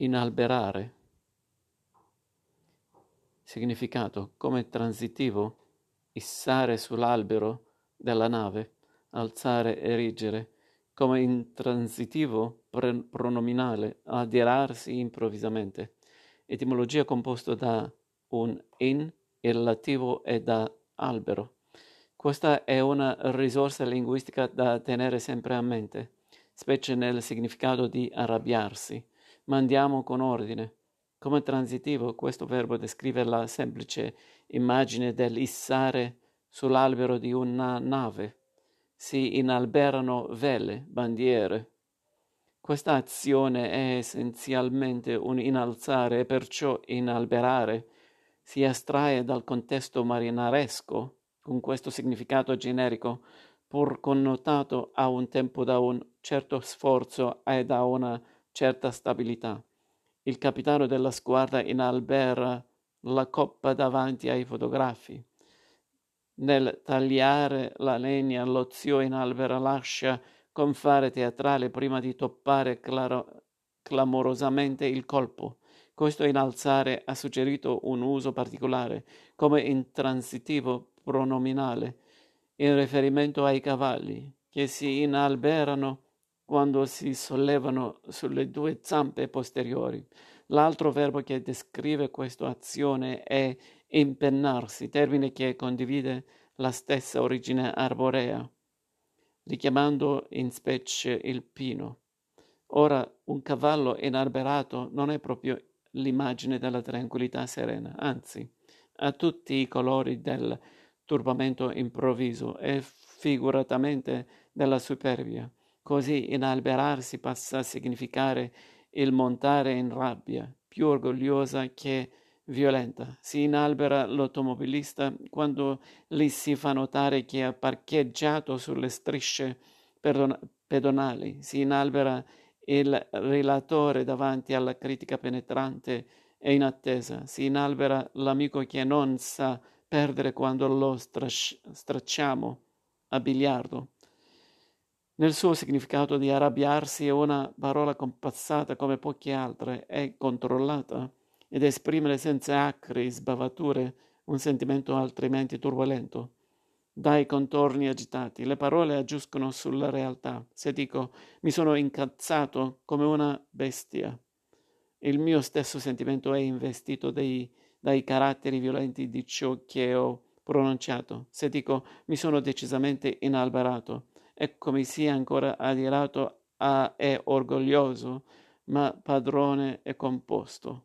inalberare. Significato come transitivo, issare sull'albero della nave, alzare, erigere, come intransitivo pronominale, adirarsi improvvisamente. Etimologia composta da un in, il relativo e da albero. Questa è una risorsa linguistica da tenere sempre a mente, specie nel significato di arrabbiarsi. Ma andiamo con ordine. Come transitivo, questo verbo descrive la semplice immagine dell'issare sull'albero di una nave. Si inalberano vele, bandiere. Questa azione è essenzialmente un innalzare e perciò inalberare si estrae dal contesto marinaresco con questo significato generico, pur connotato a un tempo da un certo sforzo e da una certa stabilità. Il capitano della squadra inalbera la coppa davanti ai fotografi. Nel tagliare la legna, lo zio inalbera lascia con fare teatrale prima di toppare claro, clamorosamente il colpo. Questo innalzare ha suggerito un uso particolare, come intransitivo pronominale, in riferimento ai cavalli, che si inalberano quando si sollevano sulle due zampe posteriori. L'altro verbo che descrive questa azione è impennarsi, termine che condivide la stessa origine arborea, richiamando in specie il pino. Ora, un cavallo inalberato non è proprio l'immagine della tranquillità serena, anzi, ha tutti i colori del turbamento improvviso e figuratamente della superbia. Così inalberarsi passa a significare il montare in rabbia, più orgogliosa che violenta. Si inalbera l'automobilista quando gli si fa notare che ha parcheggiato sulle strisce pedonali. Si inalbera il relatore davanti alla critica penetrante e inattesa. Si inalbera l'amico che non sa perdere quando lo stracciamo a biliardo. Nel suo significato di arrabbiarsi è una parola compassata come poche altre, è controllata ed esprimere senza acri sbavature un sentimento altrimenti turbolento. Dai contorni agitati, le parole aggiungono sulla realtà. Se dico mi sono incazzato come una bestia, il mio stesso sentimento è investito dei, dai caratteri violenti di ciò che ho pronunciato. Se dico mi sono decisamente inalberato, eccomi sia ancora adirato a, e orgoglioso, ma padrone e composto.